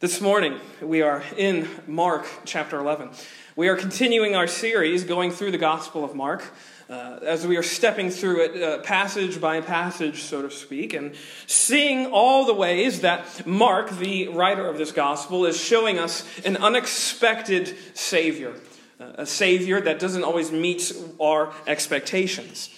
This morning, we are in Mark chapter 11. We are continuing our series going through the Gospel of Mark uh, as we are stepping through it uh, passage by passage, so to speak, and seeing all the ways that Mark, the writer of this Gospel, is showing us an unexpected Savior, uh, a Savior that doesn't always meet our expectations.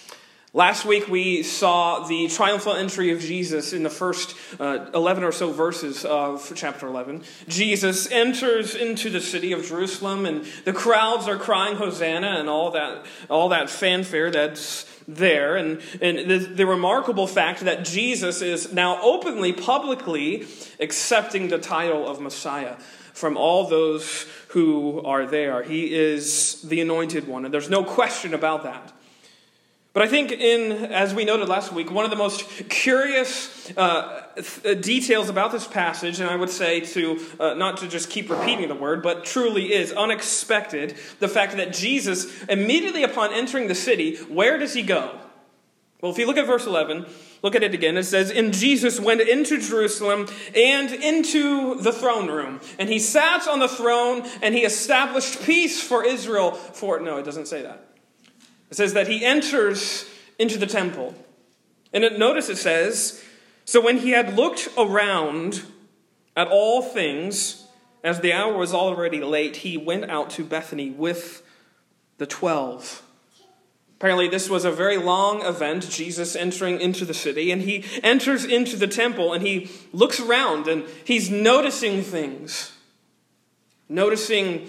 Last week we saw the triumphal entry of Jesus in the first uh, 11 or so verses of chapter 11. Jesus enters into the city of Jerusalem and the crowds are crying Hosanna and all that, all that fanfare that's there. And, and the, the remarkable fact that Jesus is now openly, publicly accepting the title of Messiah from all those who are there. He is the anointed one, and there's no question about that. But I think, in as we noted last week, one of the most curious uh, th- details about this passage, and I would say to uh, not to just keep repeating the word, but truly is unexpected, the fact that Jesus, immediately upon entering the city, where does he go? Well, if you look at verse 11, look at it again. It says, And Jesus went into Jerusalem and into the throne room. And he sat on the throne and he established peace for Israel. For, no, it doesn't say that. It says that he enters into the temple. And it, notice it says, So when he had looked around at all things, as the hour was already late, he went out to Bethany with the twelve. Apparently, this was a very long event, Jesus entering into the city, and he enters into the temple and he looks around and he's noticing things. Noticing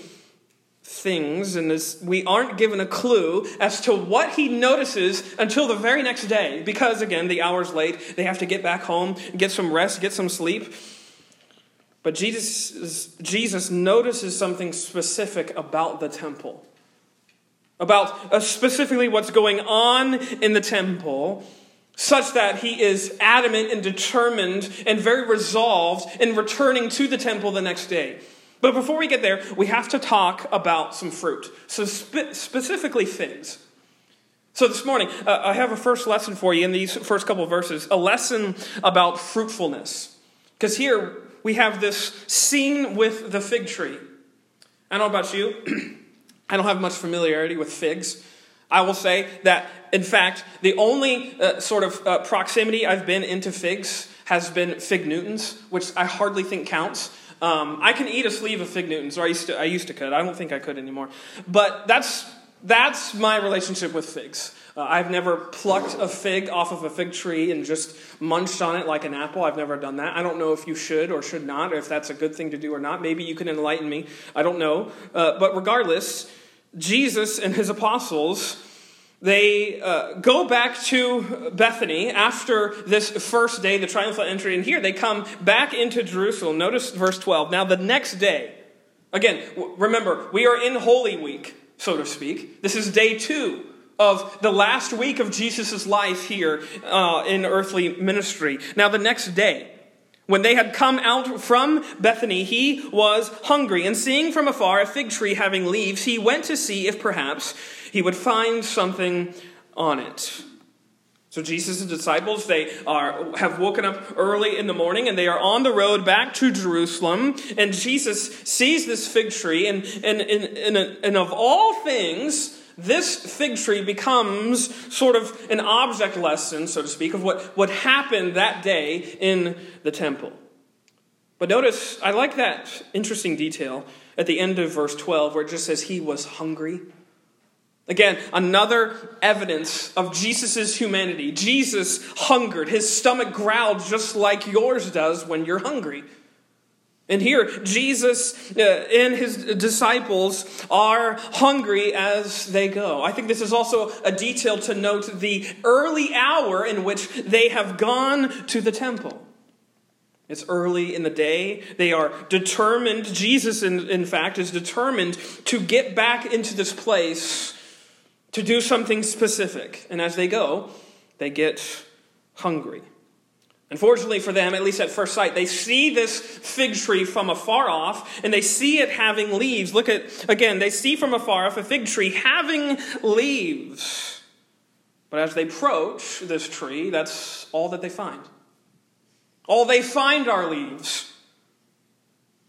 things, and this, we aren't given a clue as to what he notices until the very next day, because again, the hour's late. They have to get back home, get some rest, get some sleep. But Jesus, Jesus notices something specific about the temple, about uh, specifically what's going on in the temple, such that he is adamant and determined and very resolved in returning to the temple the next day. But before we get there, we have to talk about some fruit. So, spe- specifically, figs. So, this morning, uh, I have a first lesson for you in these first couple verses a lesson about fruitfulness. Because here we have this scene with the fig tree. I don't know about you, I don't have much familiarity with figs. I will say that, in fact, the only uh, sort of uh, proximity I've been into figs has been fig Newtons, which I hardly think counts. Um, I can eat a sleeve of fig Newtons, or I used to. I used to could. I don't think I could anymore. But that's that's my relationship with figs. Uh, I've never plucked a fig off of a fig tree and just munched on it like an apple. I've never done that. I don't know if you should or should not, or if that's a good thing to do or not. Maybe you can enlighten me. I don't know. Uh, but regardless, Jesus and his apostles they uh, go back to Bethany after this first day, the triumphal entry, and here they come back into Jerusalem. Notice verse 12. Now, the next day, again, remember, we are in Holy Week, so to speak. This is day two of the last week of Jesus' life here uh, in earthly ministry. Now, the next day, when they had come out from Bethany, he was hungry, and seeing from afar a fig tree having leaves, he went to see if perhaps he would find something on it. So Jesus' disciples, they are, have woken up early in the morning and they are on the road back to Jerusalem. And Jesus sees this fig tree, and, and, and, and, of all things, this fig tree becomes sort of an object lesson, so to speak, of what, what happened that day in the temple. But notice, I like that interesting detail at the end of verse 12 where it just says he was hungry. Again, another evidence of Jesus' humanity. Jesus hungered. His stomach growled just like yours does when you're hungry. And here, Jesus uh, and his disciples are hungry as they go. I think this is also a detail to note the early hour in which they have gone to the temple. It's early in the day. They are determined, Jesus, in, in fact, is determined to get back into this place to do something specific. And as they go, they get hungry. Unfortunately for them, at least at first sight, they see this fig tree from afar off and they see it having leaves. Look at, again, they see from afar off a fig tree having leaves. But as they approach this tree, that's all that they find. All they find are leaves.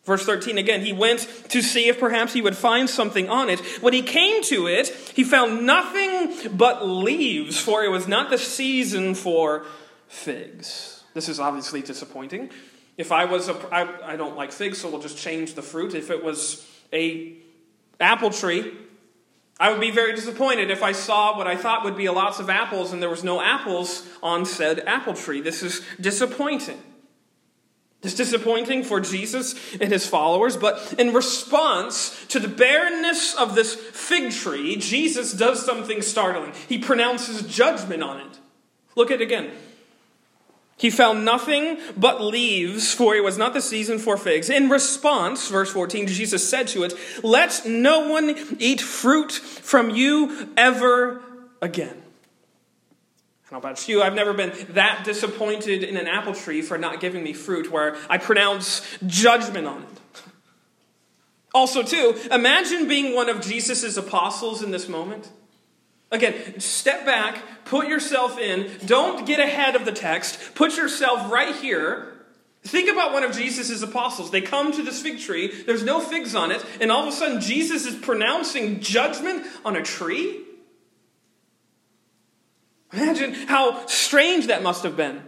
Verse 13 again, he went to see if perhaps he would find something on it. When he came to it, he found nothing but leaves, for it was not the season for figs. This is obviously disappointing. If I was a, I, I don't like figs, so we'll just change the fruit. If it was a apple tree, I would be very disappointed if I saw what I thought would be lots of apples and there was no apples on said apple tree. This is disappointing. It's disappointing for Jesus and his followers, but in response to the barrenness of this fig tree, Jesus does something startling. He pronounces judgment on it. Look at it again. He found nothing but leaves, for it was not the season for figs. In response, verse 14, Jesus said to it, Let no one eat fruit from you ever again know about you, I've never been that disappointed in an apple tree for not giving me fruit where I pronounce judgment on it. Also, too, imagine being one of Jesus' apostles in this moment. Again, step back, put yourself in, don't get ahead of the text, put yourself right here. Think about one of Jesus' apostles. They come to this fig tree, there's no figs on it, and all of a sudden Jesus is pronouncing judgment on a tree? Imagine how strange that must have been.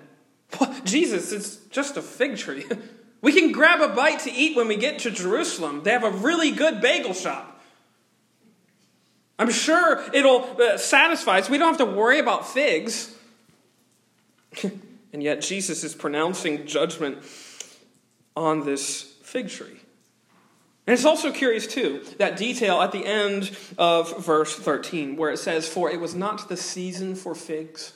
Jesus, it's just a fig tree. We can grab a bite to eat when we get to Jerusalem. They have a really good bagel shop. I'm sure it'll uh, satisfy us. We don't have to worry about figs. and yet, Jesus is pronouncing judgment on this fig tree. And it's also curious, too, that detail at the end of verse 13, where it says, For it was not the season for figs.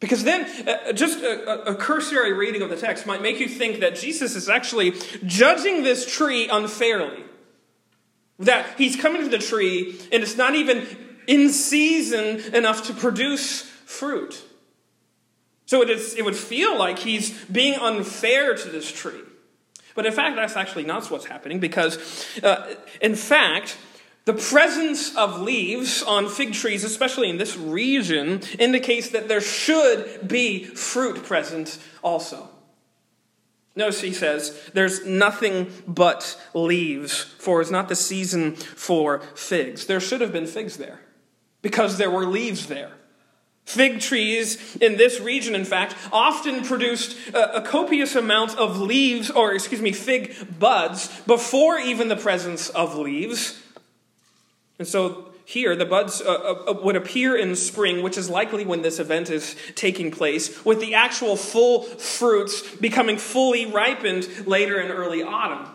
Because then, uh, just a, a, cursory reading of the text might make you think that Jesus is actually judging this tree unfairly. That he's coming to the tree and it's not even in season enough to produce fruit. So it, is, it would feel like he's being unfair to this tree. But in fact, that's actually not what's happening because, uh, in fact, the presence of leaves on fig trees, especially in this region, indicates that there should be fruit present also. Notice he says, There's nothing but leaves, for it's not the season for figs. There should have been figs there because there were leaves there. Fig trees in this region, in fact, often produced a, a, copious amount of leaves, or excuse me, fig buds, before even the presence of leaves. And so here, the buds uh, uh, would appear in spring, which is likely when this event is taking place, with the actual full fruits becoming fully ripened later in early autumn.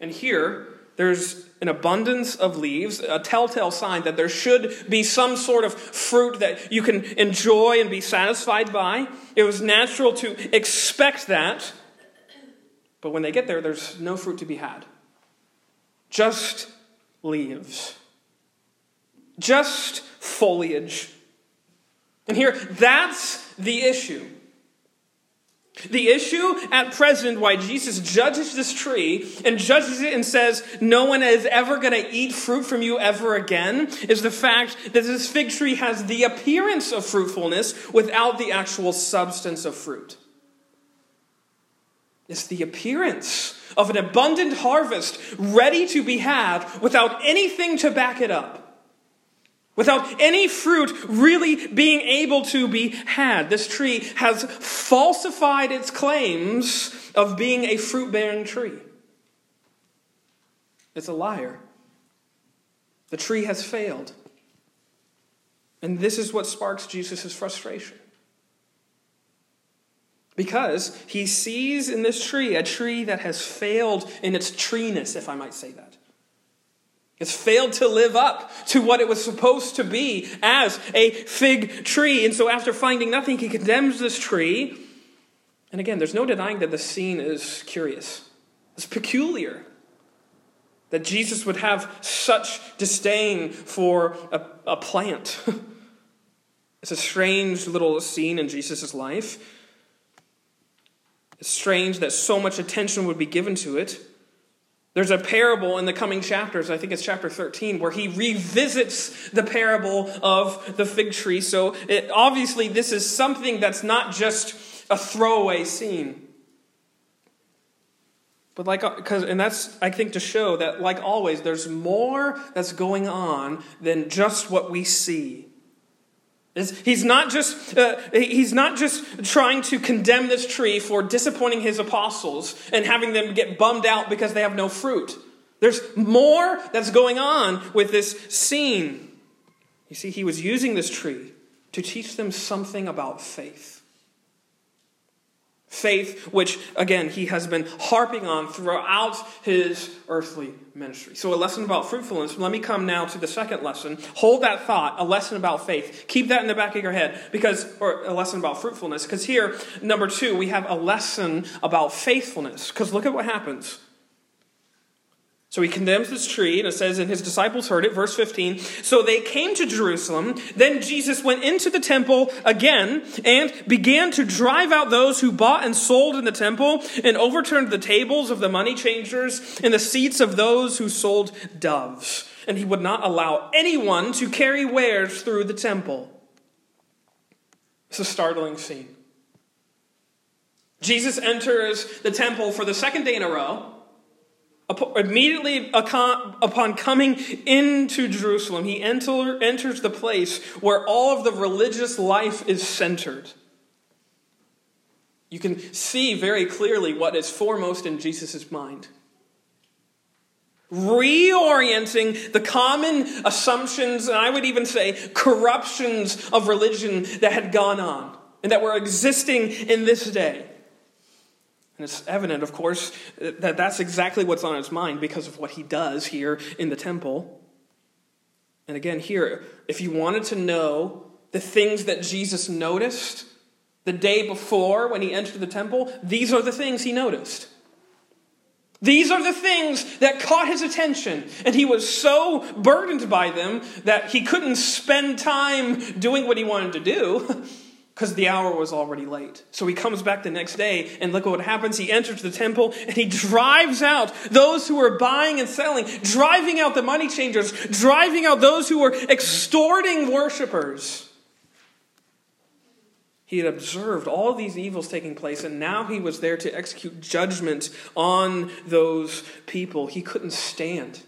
And here, there's an abundance of leaves, a telltale sign that there should be some sort of fruit that you can enjoy and be satisfied by. It was natural to expect that. But when they get there, there's no fruit to be had. Just leaves. Just foliage. And here, that's the issue. The issue at present, why Jesus judges this tree and judges it and says, No one is ever going to eat fruit from you ever again, is the fact that this fig tree has the appearance of fruitfulness without the actual substance of fruit. It's the appearance of an abundant harvest ready to be had without anything to back it up without any fruit really being able to be had. This tree has falsified its claims of being a fruit bearing tree. It's a liar. The tree has failed. And this is what sparks Jesus' frustration. Because he sees in this tree a tree that has failed in its treeness, if I might say that. It's failed to live up to what it was supposed to be as a fig tree. And so, after finding nothing, he condemns this tree. And again, there's no denying that the scene is curious, it's peculiar. That Jesus would have such disdain for a, a plant. it's a strange little scene in Jesus' life. It's strange that so much attention would be given to it. There's a parable in the coming chapters, I think it's chapter 13, where he revisits the parable of the fig tree. So it, obviously, this is something that's not just a throwaway scene. But like, uh, because, and that's, I think, to show that, like always, there's more that's going on than just what we see. He's not just uh, he's not just trying to condemn this tree for disappointing his apostles and having them get bummed out because they have no fruit. There's more that's going on with this scene. You see, he was using this tree to teach them something about faith. Faith, which, again, he has been harping on throughout his earthly ministry. So, a lesson about fruitfulness. Let me come now to the second lesson. Hold that thought, a lesson about faith. Keep that in the back of your head, because, or a lesson about fruitfulness. Because here, number two, we have a lesson about faithfulness. Because look at what happens. So he condemns this tree, and it says, and his disciples heard it, verse 15. So they came to Jerusalem. Then Jesus went into the temple again and began to drive out those who bought and sold in the temple, and overturned the tables of the money changers and the seats of those who sold doves. And he would not allow anyone to carry wares through the temple. It's a startling scene. Jesus enters the temple for the second day in a row immediately upon coming into Jerusalem, he enter, enters the place where all of the religious life is centered. You can see very clearly what is foremost in Jesus' mind. Reorienting the common assumptions, and I would even say corruptions of religion that had gone on and that were existing in this day. And it's evident, of course, that that's exactly what's on his mind because of what he does here in the temple. And again, here, if you wanted to know the things that Jesus noticed the day before when he entered the temple, these are the things he noticed. These are the things that caught his attention, and he was so burdened by them that he couldn't spend time doing what he wanted to do. because the hour was already late. So he comes back the next day, and look what happens. He enters the temple and he drives out those who were buying and selling, driving out the money changers, driving out those who were extorting worshippers. He had observed all these evils taking place, and now he was there to execute judgment on those people. He couldn't stand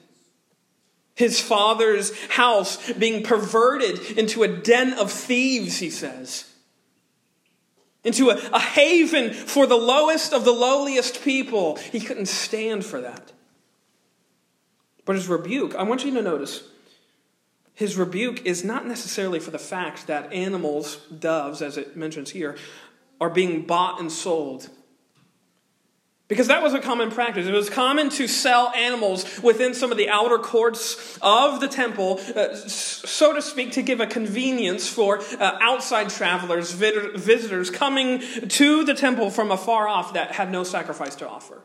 his father's house being perverted into a den of thieves, he says into a, a haven for the lowest of the lowliest people. He couldn't stand for that. But his rebuke, I want you to notice, his rebuke is not necessarily for the fact that animals, doves, as it mentions here, are being bought and sold because that was a common practice. It was common to sell animals within some of the outer courts of the temple, uh, so to speak, to give a convenience for uh, outside travelers, visitors coming to the temple from afar off that had no sacrifice to offer.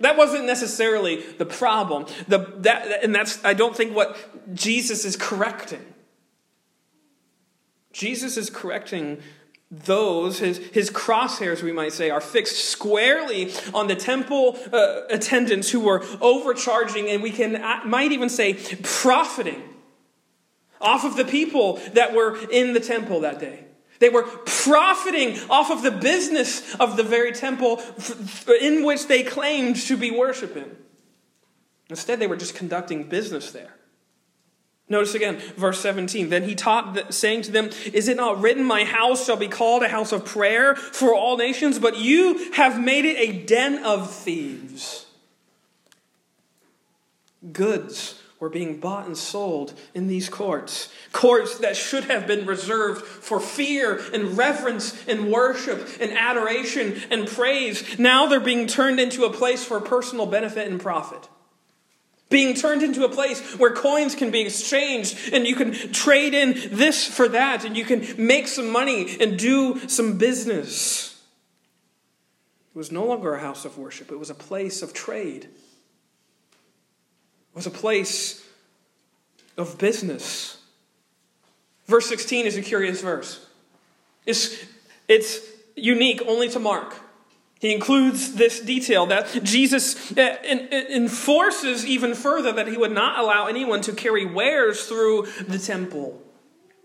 That wasn't necessarily the problem. The, that, and that's, I don't think, what Jesus is correcting. Jesus is correcting those, his, his crosshairs, we might say, are fixed squarely on the temple uh, attendants who were overcharging, and we can, uh, might even say, profiting off of the people that were in the temple that day. They were profiting off of the business of the very temple in which they claimed to be worshiping. Instead, they were just conducting business there. Notice again, verse 17. Then he taught, saying to them, Is it not written, My house shall be called a house of prayer for all nations, but you have made it a den of thieves? Goods were being bought and sold in these courts. Courts that should have been reserved for fear and reverence and worship and adoration and praise. Now they're being turned into a place for personal benefit and profit being turned into a place where coins can be exchanged and you can trade in this for that and you can make some money and do some business. It was no longer a house of worship, it was a place of trade, it was a place of business. Verse 16 is a curious verse. It's, it's unique only to Mark. He includes this detail that Jesus uh, enforces even further that he would not allow anyone to carry wares through the temple.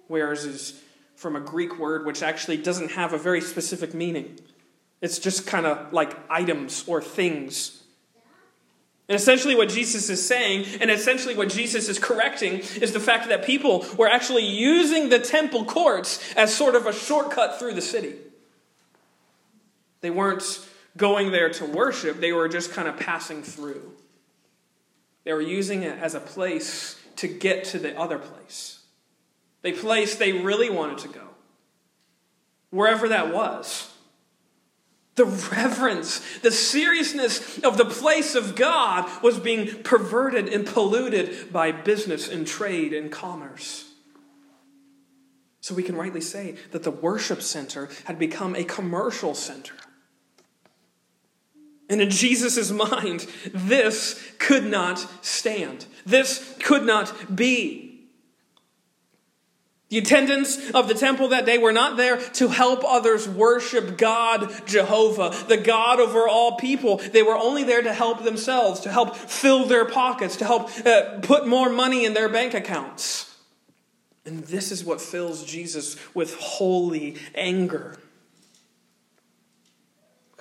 Wares is from a Greek word which actually doesn't have a very specific meaning. It's just kind of like items or things. And essentially, what Jesus is saying, and essentially what Jesus is correcting, is the fact that people were actually using the temple courts as sort of a shortcut through the city. They weren't going there to worship, they were just kind of passing through. They were using it as a place to get to the other place, the place they really wanted to go, wherever that was. The reverence, the seriousness of the place of God was being perverted and polluted by business and trade and commerce. So we can rightly say that the worship center had become a commercial center. And in Jesus' mind, this could not stand. This could not be. The attendants of the temple that day were not there to help others worship God, Jehovah, the God over all people. They were only there to help themselves, to help fill their pockets, to help uh, put more money in their bank accounts. And this is what fills Jesus with holy anger.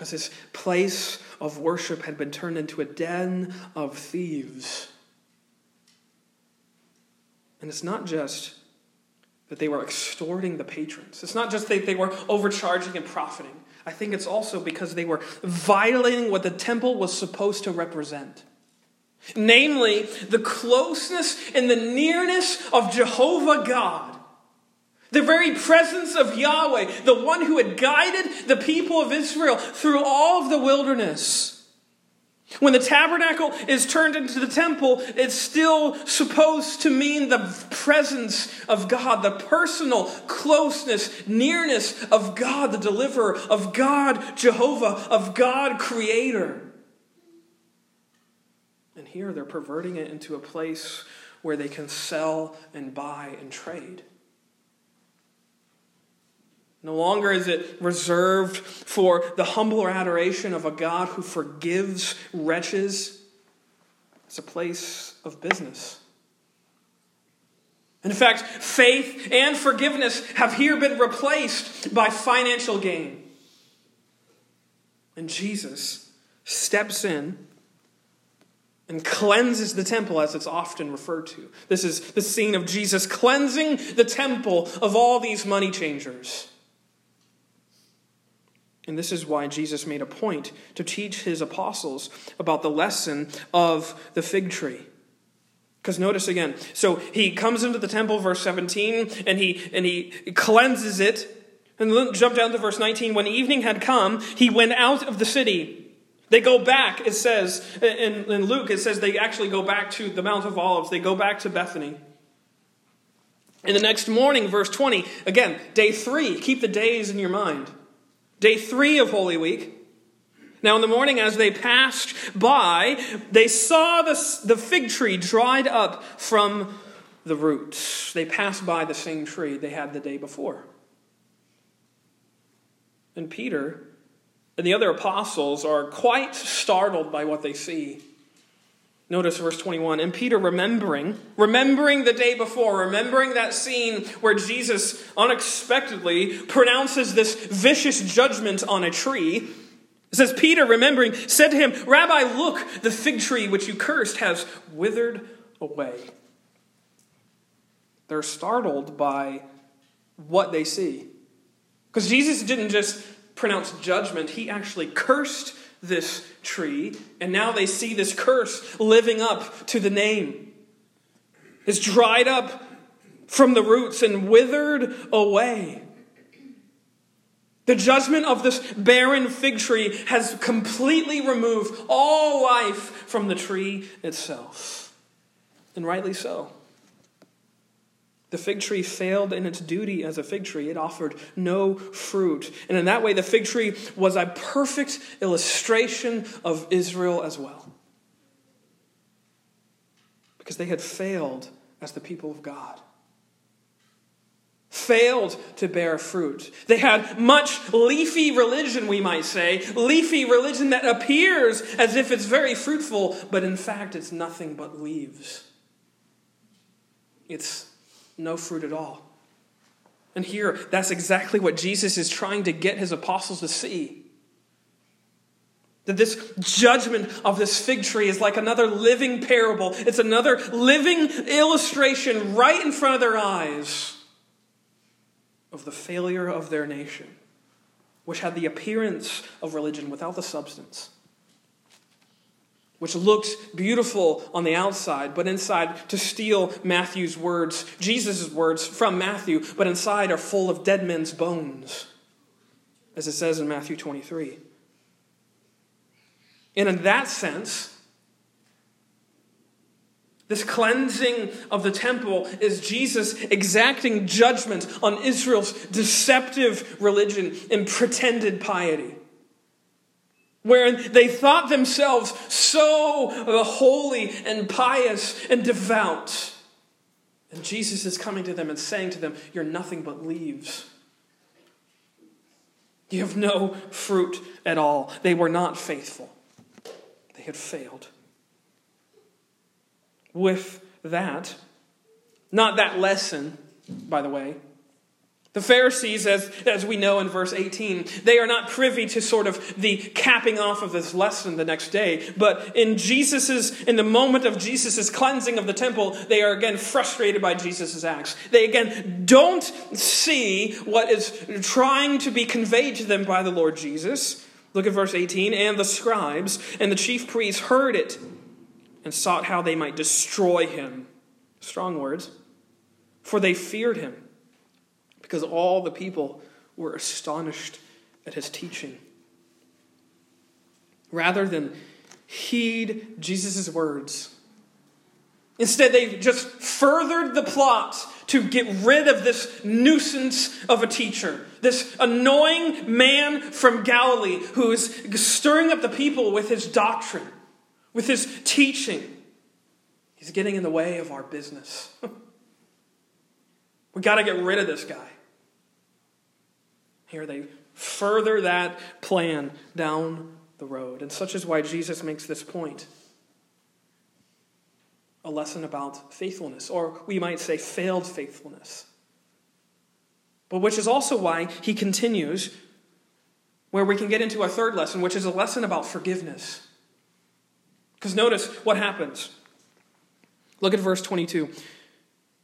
Because his place of worship had been turned into a den of thieves. And it's not just that they were extorting the patrons. It's not just that they were overcharging and profiting. I think it's also because they were violating what the temple was supposed to represent. Namely, the closeness and the nearness of Jehovah God. The very presence of Yahweh, the one who had guided the people of Israel through all of the wilderness. When the tabernacle is turned into the temple, it's still supposed to mean the presence of God, the personal closeness, nearness of God, the deliverer, of God, Jehovah, of God, creator. And here they're perverting it into a place where they can sell and buy and trade. No longer is it reserved for the humbler adoration of a God who forgives wretches. It's a place of business. In fact, faith and forgiveness have here been replaced by financial gain. And Jesus steps in and cleanses the temple as it's often referred to. This is the scene of Jesus cleansing the temple of all these money changers. And this is why Jesus made a point to teach his apostles about the lesson of the fig tree. Because notice again, so he comes into the temple, verse 17, and he and he cleanses it. And then jump down to verse 19. When evening had come, he went out of the city. They go back, it says, in, in Luke, it says they actually go back to the Mount of Olives. They go back to Bethany. And the next morning, verse 20, again, day three, keep the days in your mind. Day three of Holy Week. Now, in the morning, as they passed by, they saw the, the fig tree dried up from the roots. They passed by the same tree they had the day before. And Peter and the other apostles are quite startled by what they see. Notice verse 21. And Peter, remembering, remembering the day before, remembering that scene where Jesus unexpectedly pronounces this vicious judgment on a tree, says, Peter, remembering, said to him, Rabbi, look, the fig tree which you cursed has withered away. They're startled by what they see. Because Jesus didn't just pronounce judgment, he actually cursed this tree, and now they see this curse living up to the name. It's dried up from the roots and withered away. The judgment of this barren fig tree has completely removed all life from the tree itself. And rightly so. The fig tree failed in its duty as a fig tree. It offered no fruit. And in that way, the fig tree was a perfect illustration of Israel as well. Because they had failed as the people of God. Failed to bear fruit. They had much leafy religion, we might say. Leafy religion that appears as if it's very fruitful, but in fact, it's nothing but leaves. It's no fruit at all. And here, that's exactly what Jesus is trying to get his apostles to see. That this judgment of this fig tree is like another living parable. It's another living illustration right in front of their eyes of the failure of their nation, which had the appearance of religion without the substance, which looked beautiful on the outside, but inside, to steal Matthew's words, Jesus' words from Matthew, but inside are full of dead men's bones, as it says in Matthew 23. And in that sense, this cleansing of the temple is Jesus exacting judgment on Israel's deceptive religion and pretended piety. Wherein they thought themselves so holy and pious and devout. And Jesus is coming to them and saying to them, You're nothing but leaves. You have no fruit at all. They were not faithful. They had failed. With that, not that lesson, by the way, the Pharisees, as, as we know in verse 18, they are not privy to sort of the capping off of this lesson the next day. But in Jesus's, in the moment of Jesus' cleansing of the temple, they are again frustrated by Jesus' acts. They again don't see what is trying to be conveyed to them by the Lord Jesus. Look at verse 18. And the scribes and the chief priests heard it and sought how they might destroy him. Strong words. For they feared him, because all the people were astonished at his teaching. Rather than heed Jesus' words, instead they just furthered the plot to get rid of this nuisance of a teacher, this annoying man from Galilee who is stirring up the people with his doctrine, with his teaching. He's getting in the way of our business. we got to get rid of this guy. Here they further that plan down the road. And such is why Jesus makes this point a lesson about faithfulness, or we might say failed faithfulness. But which is also why he continues, where we can get into a third lesson, which is a lesson about forgiveness. Because notice what happens. Look at verse 22.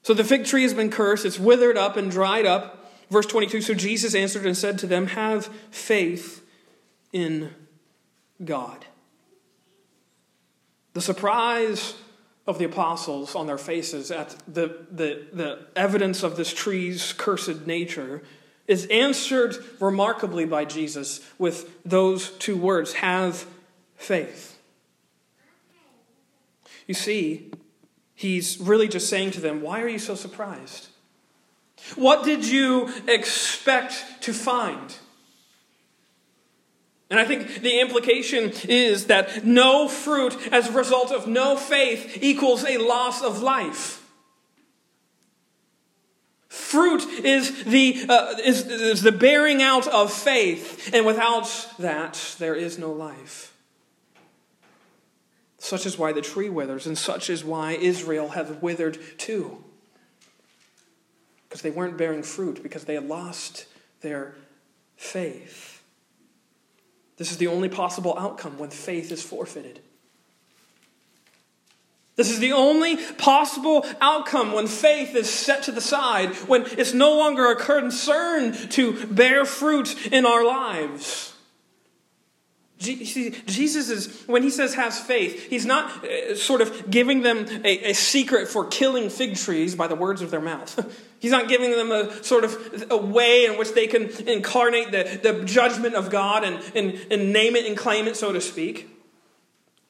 So the fig tree has been cursed, it's withered up and dried up. Verse 22 So Jesus answered and said to them, Have faith in God. The surprise of the apostles on their faces at the, the, the evidence of this tree's cursed nature is answered remarkably by Jesus with those two words have faith. You see, he's really just saying to them, Why are you so surprised? What did you expect to find? And I think the implication is that no fruit as a result of no faith equals a loss of life. Fruit is the, uh, is, is the bearing out of faith, and without that, there is no life. Such is why the tree withers, and such is why Israel has withered too. Because they weren't bearing fruit, because they had lost their faith. This is the only possible outcome when faith is forfeited. This is the only possible outcome when faith is set to the side, when it's no longer a concern to bear fruit in our lives. Jesus is, when he says has faith, he's not uh, sort of giving them a, a, secret for killing fig trees by the words of their mouth. he's not giving them a sort of a way in which they can incarnate the, the judgment of God and, and, and name it and claim it, so to speak.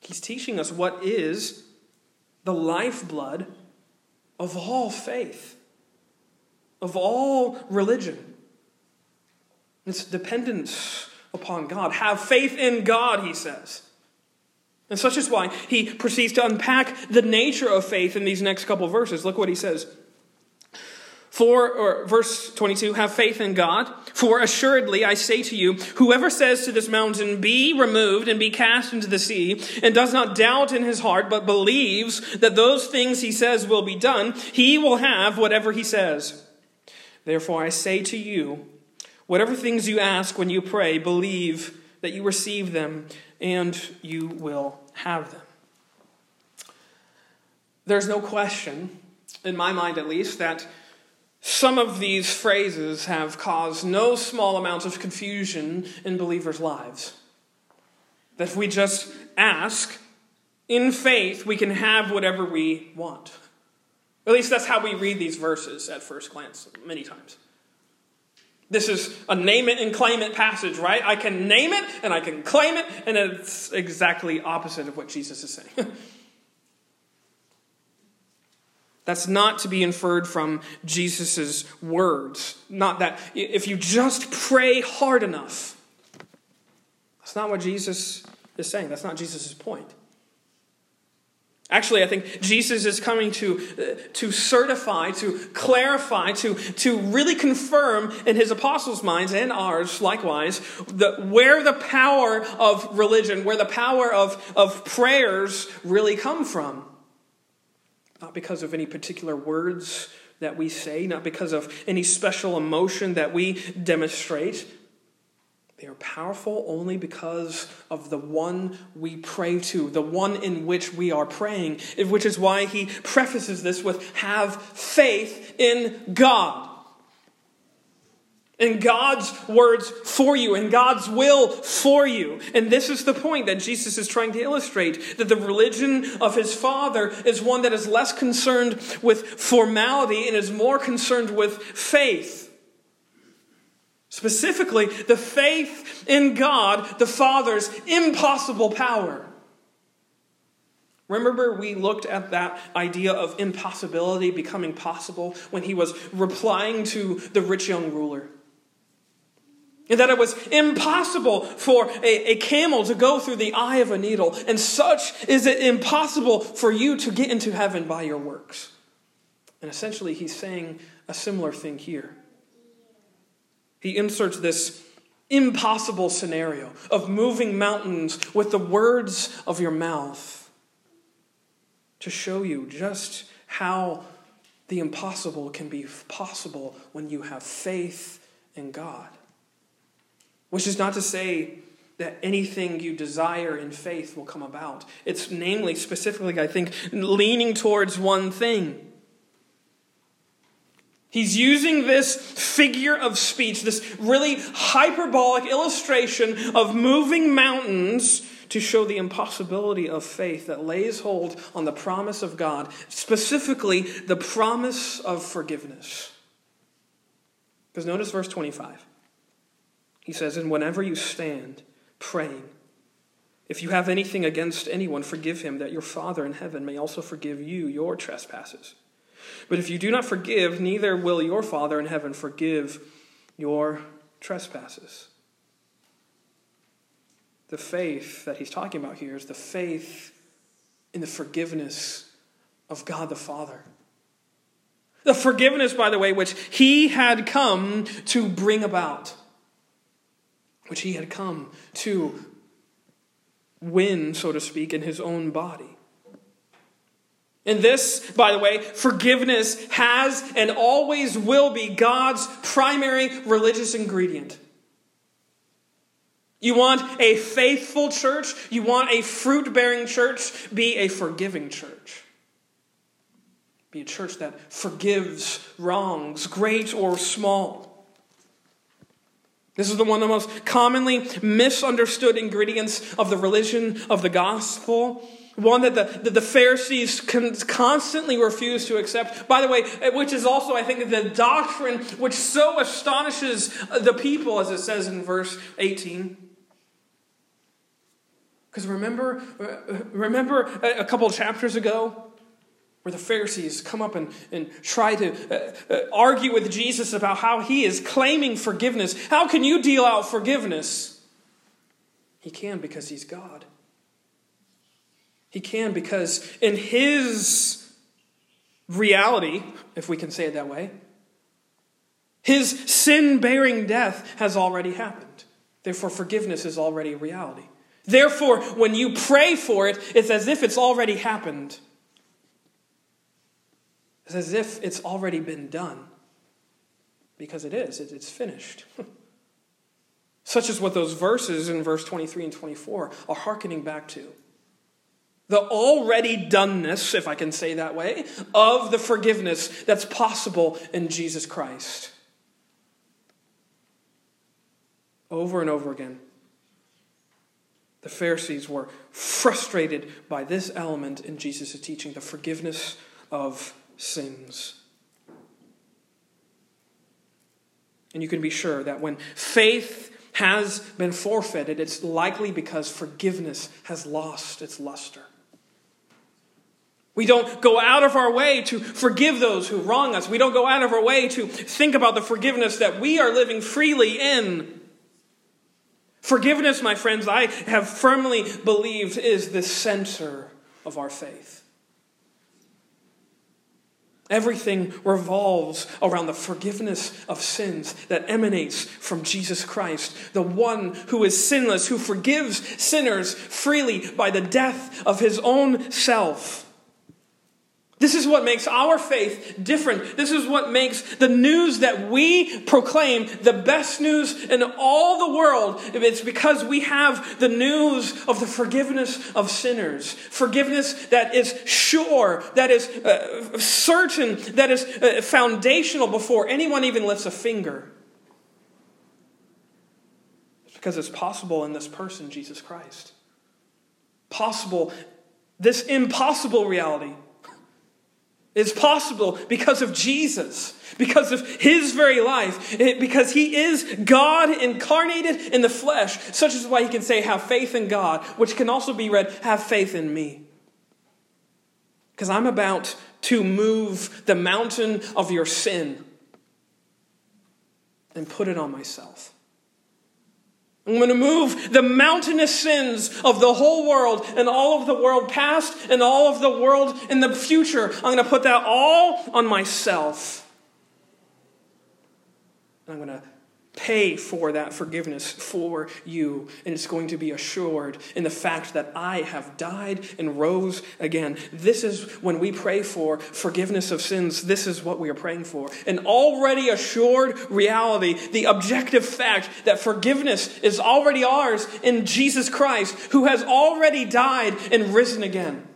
He's teaching us what is the lifeblood of all faith, of all religion. It's dependence upon God. Have faith in God, he says. And such is why he proceeds to unpack the nature of faith in these next couple verses. Look what he says. For, or verse 22, have faith in God. For assuredly I say to you, whoever says to this mountain, be removed and be cast into the sea, and does not doubt in his heart, but believes that those things he says will be done, he will have whatever he says. Therefore I say to you, Whatever things you ask when you pray, believe that you receive them, and you will have them. There's no question, in my mind at least, that some of these phrases have caused no small amount of confusion in believers' lives. That if we just ask in faith, we can have whatever we want. At least that's how we read these verses at first glance, many times. This is a name it and claim it passage, right? I can name it and I can claim it, and it's exactly opposite of what Jesus is saying. That's not to be inferred from Jesus' words. Not that if you just pray hard enough. That's not what Jesus is saying. That's not Jesus' point. Actually, I think Jesus is coming to, uh, to certify, to clarify, to, to really confirm in his apostles' minds and ours likewise, the, where the power of religion, where the power of, of prayers really come from. Not because of any particular words that we say, not because of any special emotion that we demonstrate. They are powerful only because of the one we pray to, the one in which we are praying, which is why he prefaces this with have faith in God and God's words for you and God's will for you. And this is the point that Jesus is trying to illustrate that the religion of his Father is one that is less concerned with formality and is more concerned with faith. Specifically, the faith in God, the Father's impossible power. Remember, we looked at that idea of impossibility becoming possible when he was replying to the rich young ruler. And that it was impossible for a, a, camel to go through the eye of a needle, and such is it impossible for you to get into heaven by your works. And essentially, he's saying a similar thing here. He inserts this impossible scenario of moving mountains with the words of your mouth to show you just how the impossible can be possible when you have faith in God. Which is not to say that anything you desire in faith will come about. It's namely, specifically, I think, leaning towards one thing. He's using this figure of speech, this really hyperbolic illustration of moving mountains to show the impossibility of faith that lays hold on the promise of God, specifically the promise of forgiveness. Because notice verse 25. He says, And whenever you stand praying, if you have anything against anyone, forgive him, that your Father in heaven may also forgive you your trespasses. But if you do not forgive, neither will your Father in heaven forgive your trespasses. The faith that he's talking about here is the faith in the forgiveness of God the Father. The forgiveness, by the way, which he had come to bring about which he had come to win, so to speak, in his own body. And this, by the way, forgiveness has and always will be God's primary religious ingredient. You want a faithful church, you want a fruit bearing church, be a forgiving church. Be a church that forgives wrongs, great or small. This is the one of the most commonly misunderstood ingredients of the religion of the gospel. One that the, that the Pharisees constantly refuse to accept. By the way, eh, which is also, I think, the doctrine which so astonishes uh, the people, as it says in verse 18. Because remember, eh, eh, remember a couple chapters ago where the Pharisees come up and, and try to uh, uh, argue with Jesus about how he is claiming forgiveness. How can you deal out forgiveness? He can because he's God. He can because in his reality, if we can say it that way, his sin bearing death has already happened. Therefore, forgiveness is already a reality. Therefore, when you pray for it, it's as if it's already happened. It's as if it's already been done. Because it is, it's finished. such as what those verses in verse 23 and 24 are hearkening back to. The already doneness, if I can say that way, of the forgiveness that's possible in Jesus Christ. Over and over again, the Pharisees were frustrated by this element in Jesus' teaching the forgiveness of sins. And you can be sure that when faith has been forfeited, it's likely because forgiveness has lost its luster. We don't go out of our way to forgive those who wrong us. We don't go out of our way to think about the forgiveness that we are living freely in. Forgiveness, my friends, I have firmly believed is the center of our faith. Everything revolves around the forgiveness of sins that emanates from Jesus Christ, the one who is sinless, who forgives sinners freely by the death of his own self. This is what makes our faith different. This is what makes the news that we proclaim the best news in all the world. It's because we have the news of the forgiveness of sinners. Forgiveness that is sure, that is uh, certain, that is uh, foundational before anyone even lifts a finger. It's because it's possible in this person, Jesus Christ. Possible, this impossible reality is possible because of Jesus, because of his very life, because he is God incarnated in the flesh, such as why he can say, Have faith in God, which can also be read, Have faith in me. Because I'm about to move the mountain of your sin and put it on myself. I'm going to move the mountainous sins of the whole world and all of the world past and all of the world in the future. I'm going to put that all on myself. I'm going to pay for that forgiveness for you. And it's going to be assured in the fact that I have died and rose again. This is when we pray for forgiveness of sins, this is what we are praying for. An already assured reality, the objective fact that forgiveness is already ours in Jesus Christ, who has already died and risen again.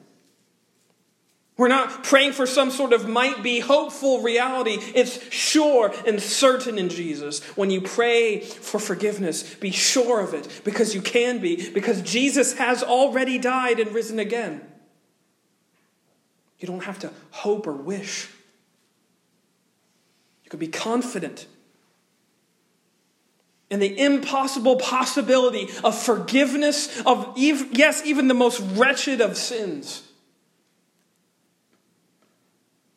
We're not praying for some sort of might be hopeful reality. It's sure and certain in Jesus. When you pray for forgiveness, be sure of it because you can be, because Jesus has already died and risen again. You don't have to hope or wish. You can be confident in the impossible possibility of forgiveness of, yes, even the most wretched of sins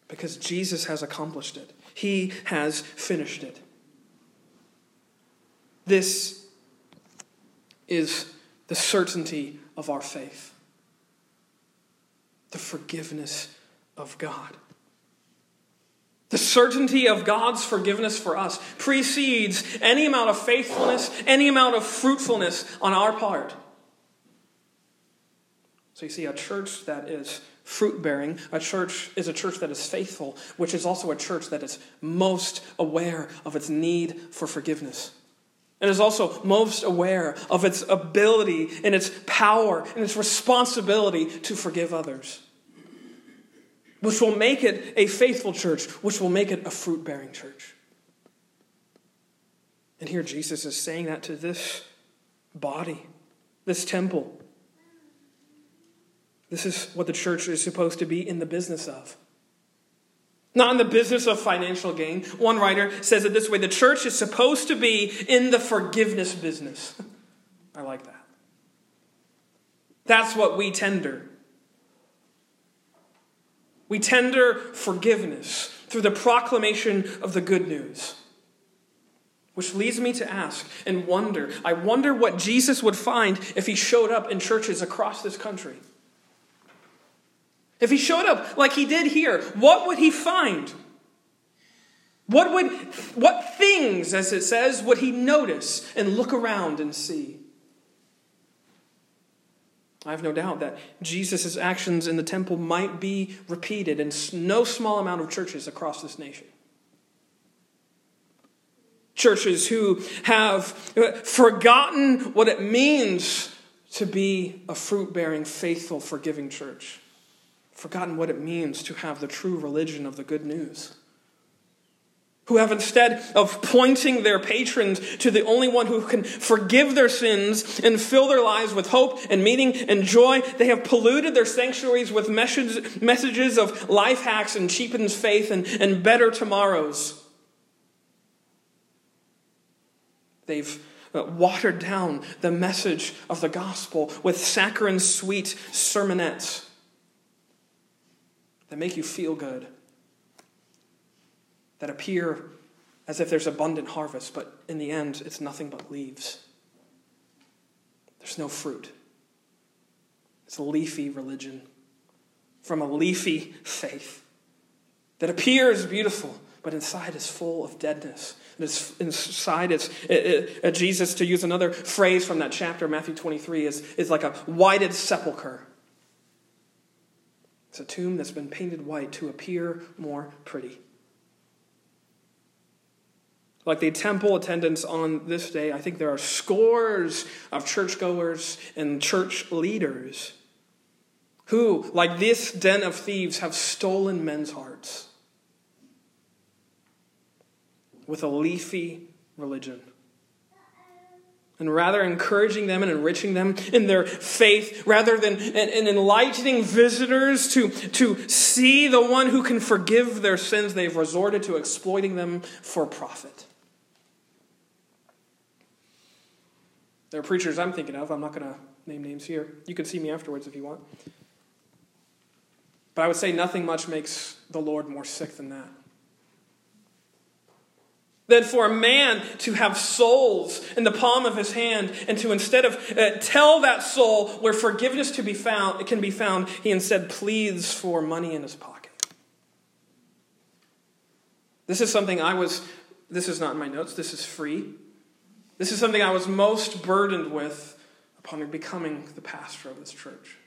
because Jesus has accomplished it, He has finished it. This is the certainty of our faith the forgiveness of God. The certainty of God's forgiveness for us precedes any amount of faithfulness, any amount of fruitfulness on our part. So you see, a church that is fruit bearing. A church is a church that is faithful, which is also a church that is most aware of its need for forgiveness. It is also most aware of its ability and its power and its responsibility to forgive others, which will make it a faithful church, which will make it a fruit bearing church. And here Jesus is saying that to this body, this temple. This is what the church is supposed to be in the business of. Not in the business of financial gain. One writer says it this way the church is supposed to be in the forgiveness business. I like that. That's what we tender. We tender forgiveness through the proclamation of the good news. Which leads me to ask and wonder I wonder what Jesus would find if he showed up in churches across this country. If he showed up like he did here, what would he find? What would what things, as it says, would he notice and look around and see? I have no doubt that Jesus' actions in the temple might be repeated in no small amount of churches across this nation. Churches who have uh, forgotten what it means to be a fruit bearing, faithful, forgiving church. Forgotten what it means to have the true religion of the good news who have instead of pointing their patrons to the only one who can forgive their sins and fill their lives with hope and meaning and joy, they have polluted their sanctuaries with messages of life hacks and cheapened faith and, and better tomorrows. They've uh, watered down the message of the gospel with saccharine sweet sermonettes that make you feel good that appear as if there's abundant harvest, but in the end, it's nothing but leaves. There's no fruit. It's a leafy religion from a leafy faith that appears beautiful, but inside is full of deadness. It's, inside, it's it, it, uh, Jesus, to use another phrase from that chapter, Matthew 23, is, is like a whited sepulchre. It's a tomb that's been painted white to appear more pretty. Like the temple attendants on this day, I think there are scores of churchgoers and church leaders who, like this den of thieves, have stolen men's hearts with a leafy religion. And rather encouraging them and enriching them in their faith, rather than and enlightening visitors to, to see the one who can forgive their sins, they've resorted to exploiting them for profit. There are preachers I'm thinking of. I'm not going to name names here. You can see me afterwards if you want. But I would say nothing much makes the Lord more sick than that. Than for a man to have souls in the palm of his hand and to instead of uh, tell that soul where forgiveness to be found, can be found, he instead pleads for money in his pocket. This is something I was, this is not in my notes, this is free. This is something I was most burdened with upon becoming the pastor of this church.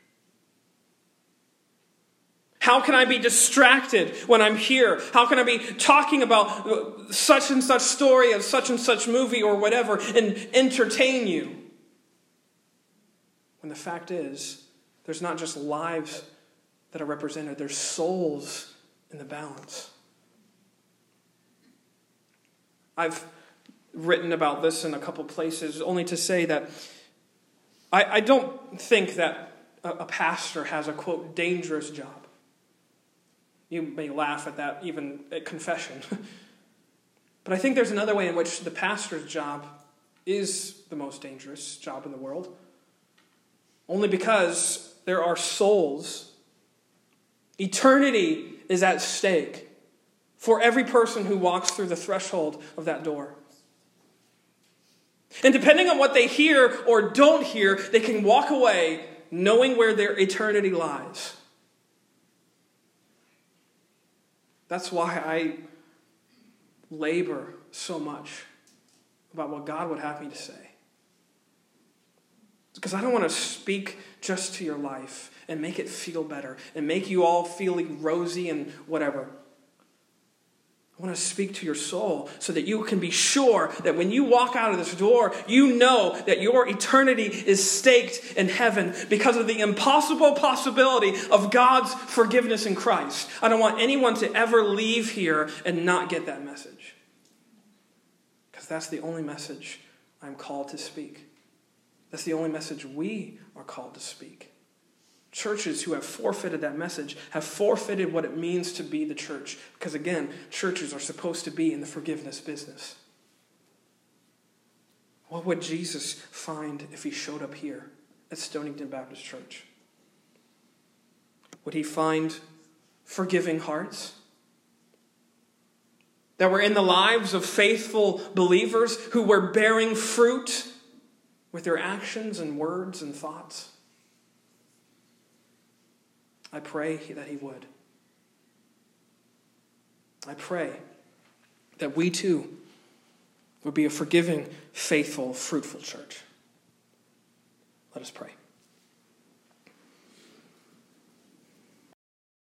How can I be distracted when I'm here? How can I be talking about uh, such and such story of such and such movie or whatever and entertain you? When the fact is, there's not just lives that are represented, there's souls in the balance. I've written about this in a couple places, only to say that I, I don't think that a, a pastor has a quote dangerous job. You may laugh at that even at confession. but I think there's another way in which the pastor's job is the most dangerous job in the world. Only because there are souls. Eternity is at stake for every person who walks through the threshold of that door. And depending on what they hear or don't hear, they can walk away knowing where their eternity lies. That's why I labor so much about what God would have me to say. Because I don't want to speak just to your life and make it feel better and make you all feeling rosy and whatever. I want to speak to your soul so that you can be sure that when you walk out of this door, you know that your eternity is staked in heaven because of the impossible possibility of God's forgiveness in Christ. I don't want anyone to ever leave here and not get that message. Because that's the only message I'm called to speak. That's the only message we are called to speak. Churches who have forfeited that message have forfeited what it means to be the church. Because again, churches are supposed to be in the forgiveness business. What would Jesus find if he showed up here at Stonington Baptist Church? Would he find forgiving hearts? That were in the lives of faithful believers who were bearing fruit with their actions and words and thoughts? I pray that He would. I pray that we too would be a forgiving, faithful, fruitful church. Let us pray.